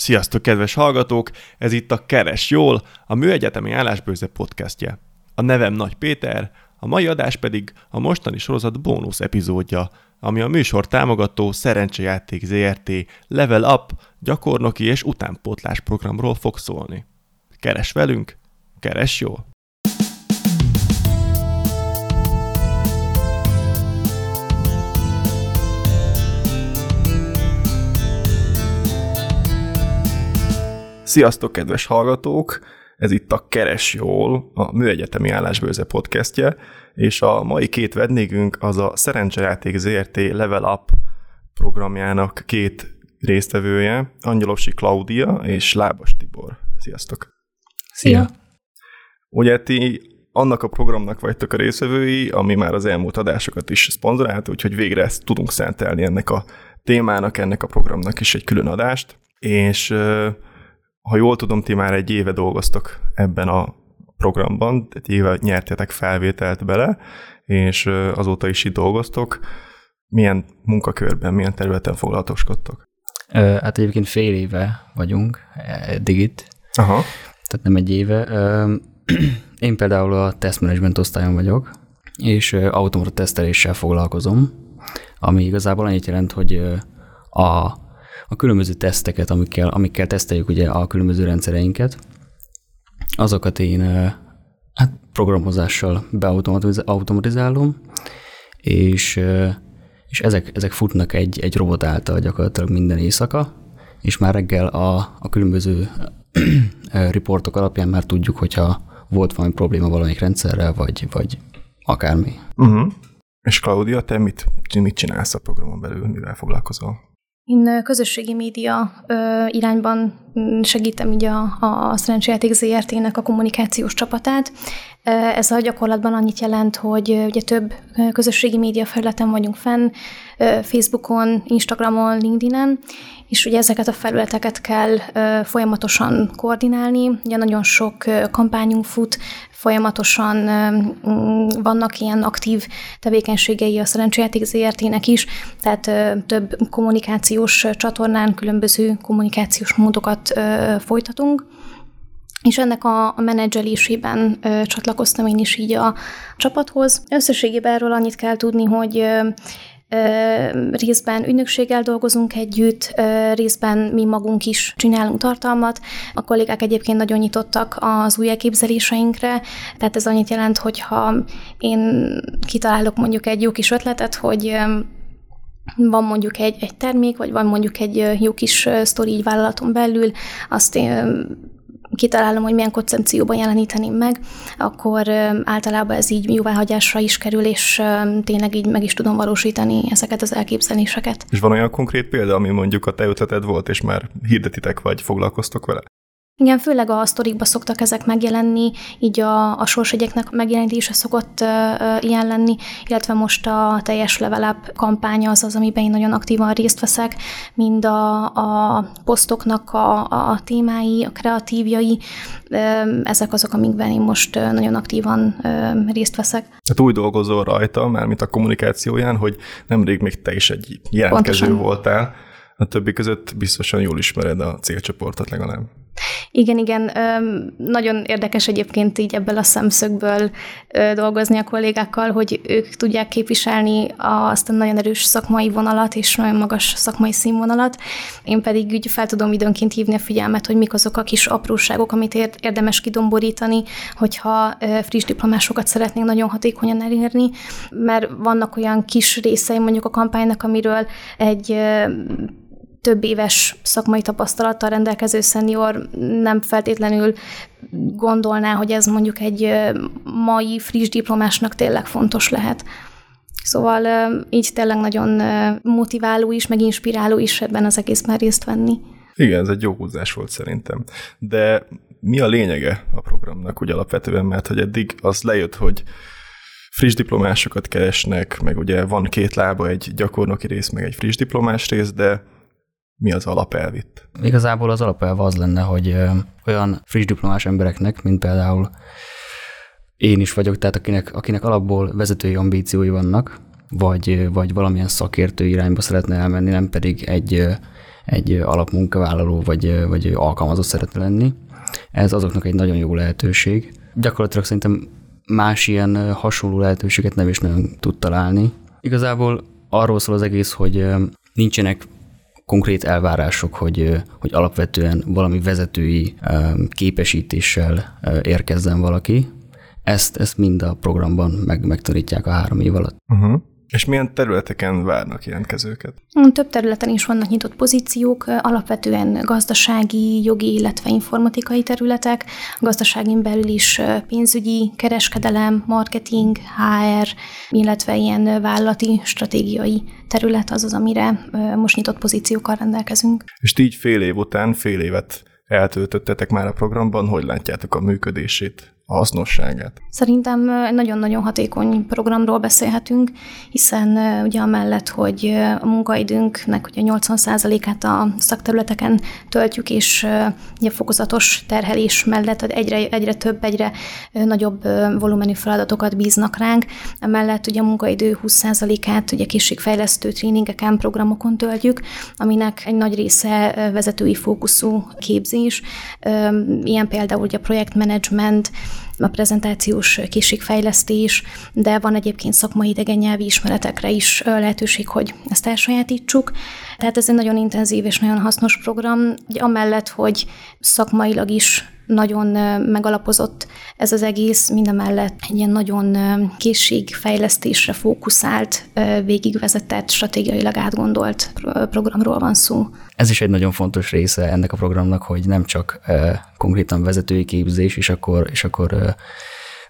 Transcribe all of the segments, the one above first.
Sziasztok, kedves hallgatók! Ez itt a Keres Jól, a Műegyetemi Állásbőze podcastje. A nevem Nagy Péter, a mai adás pedig a mostani sorozat bónusz epizódja, ami a műsor támogató Szerencsejáték ZRT Level Up gyakornoki és utánpótlás programról fog szólni. Keres velünk, keres jól! Sziasztok, kedves hallgatók! Ez itt a Keres Jól, a Műegyetemi Állásbőze podcastje, és a mai két vendégünk az a Szerencsejáték ZRT Level Up programjának két résztvevője, Angyalosi Klaudia és Lábas Tibor. Sziasztok! Szia! Ugye ti annak a programnak vagytok a részvevői, ami már az elmúlt adásokat is szponzorált, úgyhogy végre ezt tudunk szentelni ennek a témának, ennek a programnak is egy külön adást, és ha jól tudom, ti már egy éve dolgoztok ebben a programban, egy éve nyertetek felvételt bele, és azóta is itt dolgoztok. Milyen munkakörben, milyen területen foglalatoskodtok? Hát egyébként fél éve vagyunk eddig itt. Aha. Tehát nem egy éve. Én például a test management osztályon vagyok, és automata teszteléssel foglalkozom, ami igazából annyit jelent, hogy a a különböző teszteket, amikkel, amikkel teszteljük ugye a különböző rendszereinket, azokat én hát programozással beautomatizálom, és, és ezek, ezek futnak egy, egy robot által gyakorlatilag minden éjszaka, és már reggel a, a különböző riportok alapján már tudjuk, hogyha volt valami probléma valamelyik rendszerrel, vagy, vagy akármi. Uh-huh. És Claudia, te mit, mit csinálsz a programon belül, mivel foglalkozol? Én közösségi média irányban segítem így a, a Szerencsejáték ZRT-nek a kommunikációs csapatát. Ez a gyakorlatban annyit jelent, hogy ugye több közösségi média felületen vagyunk fenn, Facebookon, Instagramon, LinkedIn-en, és ugye ezeket a felületeket kell folyamatosan koordinálni. Ugye nagyon sok kampányunk fut, folyamatosan vannak ilyen aktív tevékenységei a Szerencsejáték ZRT-nek is, tehát több kommunikációs csatornán különböző kommunikációs módokat folytatunk. És ennek a, a menedzselésében ö, csatlakoztam én is így a csapathoz. Összességében erről annyit kell tudni, hogy ö, részben ügynökséggel dolgozunk együtt, részben mi magunk is csinálunk tartalmat. A kollégák egyébként nagyon nyitottak az új elképzeléseinkre, tehát ez annyit jelent, hogy ha én kitalálok mondjuk egy jó kis ötletet, hogy van mondjuk egy, egy termék, vagy van mondjuk egy jó kis sztori így vállalaton belül, azt én kitalálom, hogy milyen koncepcióban jeleníteném meg, akkor általában ez így jóváhagyásra is kerül, és tényleg így meg is tudom valósítani ezeket az elképzeléseket. És van olyan konkrét példa, ami mondjuk a te ötleted volt, és már hirdetitek, vagy foglalkoztok vele? Igen, főleg a sztorikba szoktak ezek megjelenni, így a, a sorsegyeknek megjelenítése szokott uh, ilyen lenni, illetve most a teljes level up kampánya az az, amiben én nagyon aktívan részt veszek, mind a, a posztoknak a, a témái, a kreatívjai, uh, ezek azok, amikben én most nagyon aktívan uh, részt veszek. Tehát úgy dolgozol rajta, mármint a kommunikációján, hogy nemrég még te is egy jelentkező Pontosan. voltál, a többi között biztosan jól ismered a célcsoportot legalább. Igen, igen. Nagyon érdekes egyébként így ebből a szemszögből dolgozni a kollégákkal, hogy ők tudják képviselni azt a nagyon erős szakmai vonalat és nagyon magas szakmai színvonalat. Én pedig úgy fel tudom időnként hívni a figyelmet, hogy mik azok a kis apróságok, amit érdemes kidomborítani, hogyha friss diplomásokat szeretnénk nagyon hatékonyan elérni, mert vannak olyan kis részei mondjuk a kampánynak, amiről egy több éves szakmai tapasztalattal rendelkező szenior nem feltétlenül gondolná, hogy ez mondjuk egy mai friss diplomásnak tényleg fontos lehet. Szóval így tényleg nagyon motiváló is, meg inspiráló is ebben az egészben részt venni. Igen, ez egy jó húzás volt szerintem. De mi a lényege a programnak úgy alapvetően, mert hogy eddig az lejött, hogy friss diplomásokat keresnek, meg ugye van két lába, egy gyakornoki rész, meg egy friss diplomás rész, de mi az alapelv itt? Igazából az alapelv az lenne, hogy olyan friss diplomás embereknek, mint például én is vagyok, tehát akinek, akinek alapból vezetői ambíciói vannak, vagy, vagy valamilyen szakértő irányba szeretne elmenni, nem pedig egy, egy alapmunkavállaló vagy, vagy alkalmazott szeretne lenni. Ez azoknak egy nagyon jó lehetőség. Gyakorlatilag szerintem más ilyen hasonló lehetőséget nem is nagyon tud találni. Igazából arról szól az egész, hogy nincsenek konkrét elvárások, hogy, hogy alapvetően valami vezetői képesítéssel érkezzen valaki. Ezt, ezt mind a programban meg, megtanítják a három év alatt. Uh-huh. És milyen területeken várnak jelentkezőket? Több területen is vannak nyitott pozíciók, alapvetően gazdasági, jogi, illetve informatikai területek, a gazdaságin belül is pénzügyi, kereskedelem, marketing, HR, illetve ilyen vállalati, stratégiai terület az az, amire most nyitott pozíciókkal rendelkezünk. És így fél év után, fél évet eltöltöttetek már a programban, hogy látjátok a működését a hasznosságát? Szerintem nagyon-nagyon hatékony programról beszélhetünk, hiszen ugye amellett, hogy a munkaidőnknek ugye 80%-át a szakterületeken töltjük, és ugye fokozatos terhelés mellett egyre, egyre több, egyre nagyobb volumenű feladatokat bíznak ránk, emellett ugye a munkaidő 20%-át ugye készségfejlesztő tréningeken, programokon töltjük, aminek egy nagy része vezetői fókuszú képzés, ilyen például ugye a projektmenedzsment, a prezentációs készségfejlesztés, de van egyébként szakmai idegen nyelvi ismeretekre is lehetőség, hogy ezt elsajátítsuk. Tehát ez egy nagyon intenzív és nagyon hasznos program, amellett, hogy szakmailag is nagyon megalapozott ez az egész, mindemellett egy ilyen nagyon készségfejlesztésre fókuszált, végigvezetett, stratégiailag átgondolt programról van szó. Ez is egy nagyon fontos része ennek a programnak, hogy nem csak konkrétan vezetői képzés, és akkor, és akkor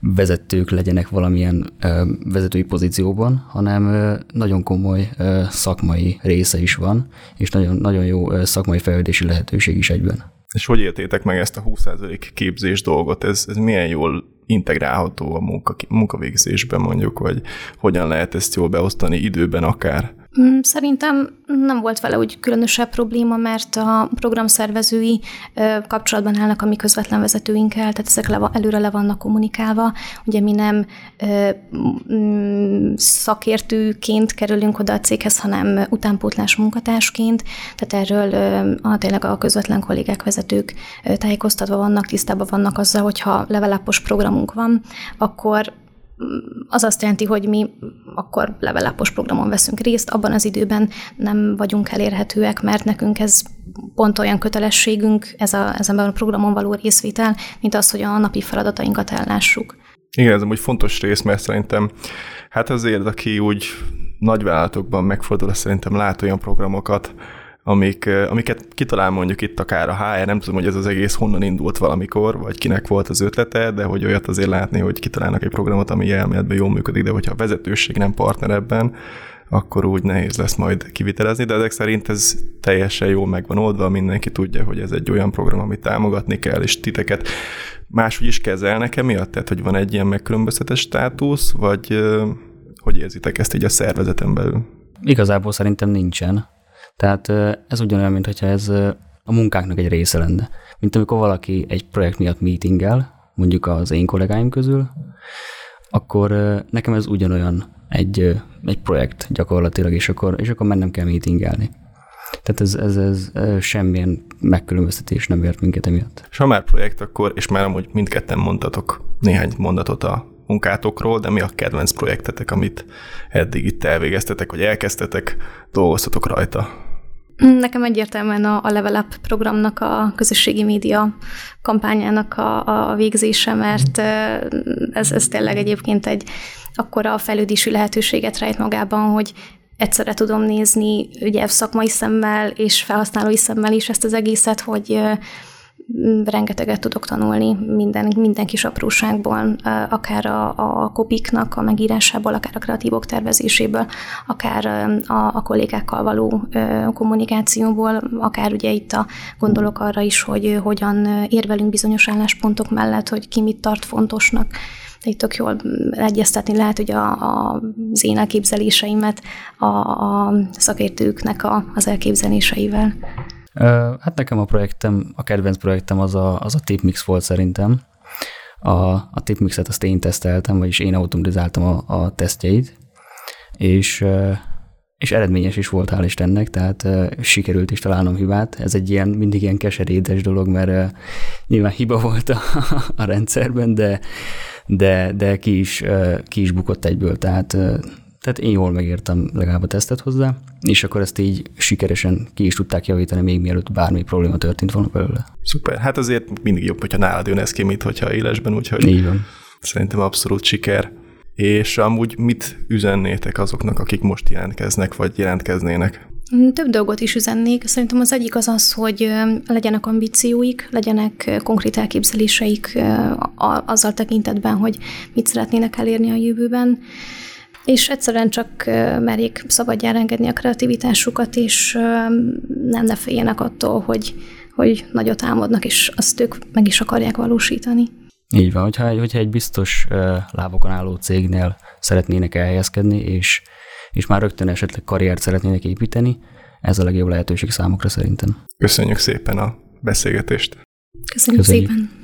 vezetők legyenek valamilyen vezetői pozícióban, hanem nagyon komoly szakmai része is van, és nagyon, nagyon jó szakmai fejlődési lehetőség is egyben. És hogy éltétek meg ezt a 20% képzés dolgot? Ez, ez milyen jól integrálható a munka, munkavégzésben mondjuk, vagy hogyan lehet ezt jól beosztani időben akár? Mm, szerintem nem volt vele úgy különösebb probléma, mert a programszervezői kapcsolatban állnak a mi közvetlen vezetőinkkel, tehát ezek le, előre le vannak kommunikálva. Ugye mi nem mm, szakértőként kerülünk oda a céghez, hanem utánpótlás munkatársként, tehát erről a, tényleg a közvetlen kollégák, vezetők tájékoztatva vannak, tisztában vannak azzal, hogyha levelapos programunk van, akkor az azt jelenti, hogy mi akkor levelapos programon veszünk részt, abban az időben nem vagyunk elérhetőek, mert nekünk ez pont olyan kötelességünk, ez a, ezen a programon való részvétel, mint az, hogy a napi feladatainkat ellássuk. Igen, ez amúgy fontos rész, mert szerintem hát azért, aki úgy nagyvállalatokban megfordul, szerintem lát olyan programokat, amik, amiket kitalál mondjuk itt akár a HR, nem tudom, hogy ez az egész honnan indult valamikor, vagy kinek volt az ötlete, de hogy olyat azért látni, hogy kitalálnak egy programot, ami elméletben jól működik, de hogyha a vezetőség nem partner ebben, akkor úgy nehéz lesz majd kivitelezni, de ezek szerint ez teljesen jól megvan oldva, mindenki tudja, hogy ez egy olyan program, amit támogatni kell, és titeket máshogy is kezelnek emiatt? Tehát, hogy van egy ilyen megkülönböztetett státusz, vagy hogy érzitek ezt így a szervezeten belül? Igazából szerintem nincsen. Tehát ez ugyanolyan, mint hogyha ez a munkánknak egy része lenne. Mint amikor valaki egy projekt miatt meetingel, mondjuk az én kollégáim közül, akkor nekem ez ugyanolyan egy, egy projekt gyakorlatilag, és akkor, és akkor mennem kell meetingelni. Tehát ez, ez, ez semmilyen megkülönböztetés nem ért minket emiatt. És ha már projekt, akkor, és már amúgy mindketten mondtatok néhány mondatot a munkátokról, de mi a kedvenc projektetek, amit eddig itt elvégeztetek, vagy elkezdtetek, dolgoztatok rajta? Nekem egyértelműen a, a Level Up programnak, a közösségi média kampányának a, a végzése, mert ez, ez tényleg egyébként egy akkora fejlődési lehetőséget rejt magában, hogy egyszerre tudom nézni ugye szakmai szemmel és felhasználói szemmel is ezt az egészet, hogy rengeteget tudok tanulni minden, minden kis apróságból, akár a, a kopiknak a megírásából, akár a kreatívok tervezéséből, akár a, a kollégákkal való kommunikációból, akár ugye itt a, gondolok arra is, hogy hogyan érvelünk bizonyos álláspontok mellett, hogy ki mit tart fontosnak, itt tök jól egyeztetni lehet hogy a, a, az én elképzeléseimet a, a szakértőknek a, az elképzeléseivel. Hát nekem a projektem, a kedvenc projektem az a, az a tipmix volt szerintem. A, a tipmixet azt én teszteltem, vagyis én automatizáltam a, a tesztjeit, és, és eredményes is volt, hál' Istennek, tehát sikerült is találnom hibát. Ez egy ilyen, mindig ilyen keserédes dolog, mert nyilván hiba volt a, a rendszerben, de, de, de ki, is, ki is bukott egyből, tehát, tehát én jól megértem legalább a tesztet hozzá, és akkor ezt így sikeresen ki is tudták javítani, még mielőtt bármi probléma történt volna belőle. Szuper, hát azért mindig jobb, hogyha nálad jön ez ki, mint hogyha élesben, úgyhogy Így van. szerintem abszolút siker és amúgy mit üzennétek azoknak, akik most jelentkeznek, vagy jelentkeznének? Mm, több dolgot is üzennék. Szerintem az egyik az az, hogy legyenek ambícióik, legyenek konkrét elképzeléseik azzal tekintetben, hogy mit szeretnének elérni a jövőben, és egyszerűen csak merjék szabadjára engedni a kreativitásukat, és nem ne féljenek attól, hogy, hogy nagyot álmodnak, és azt ők meg is akarják valósítani. Így van, hogyha, hogyha egy biztos lábokon álló cégnél szeretnének elhelyezkedni, és, és már rögtön esetleg karriert szeretnének építeni, ez a legjobb lehetőség számukra szerintem. Köszönjük szépen a beszélgetést. Köszönjük, Köszönjük. szépen.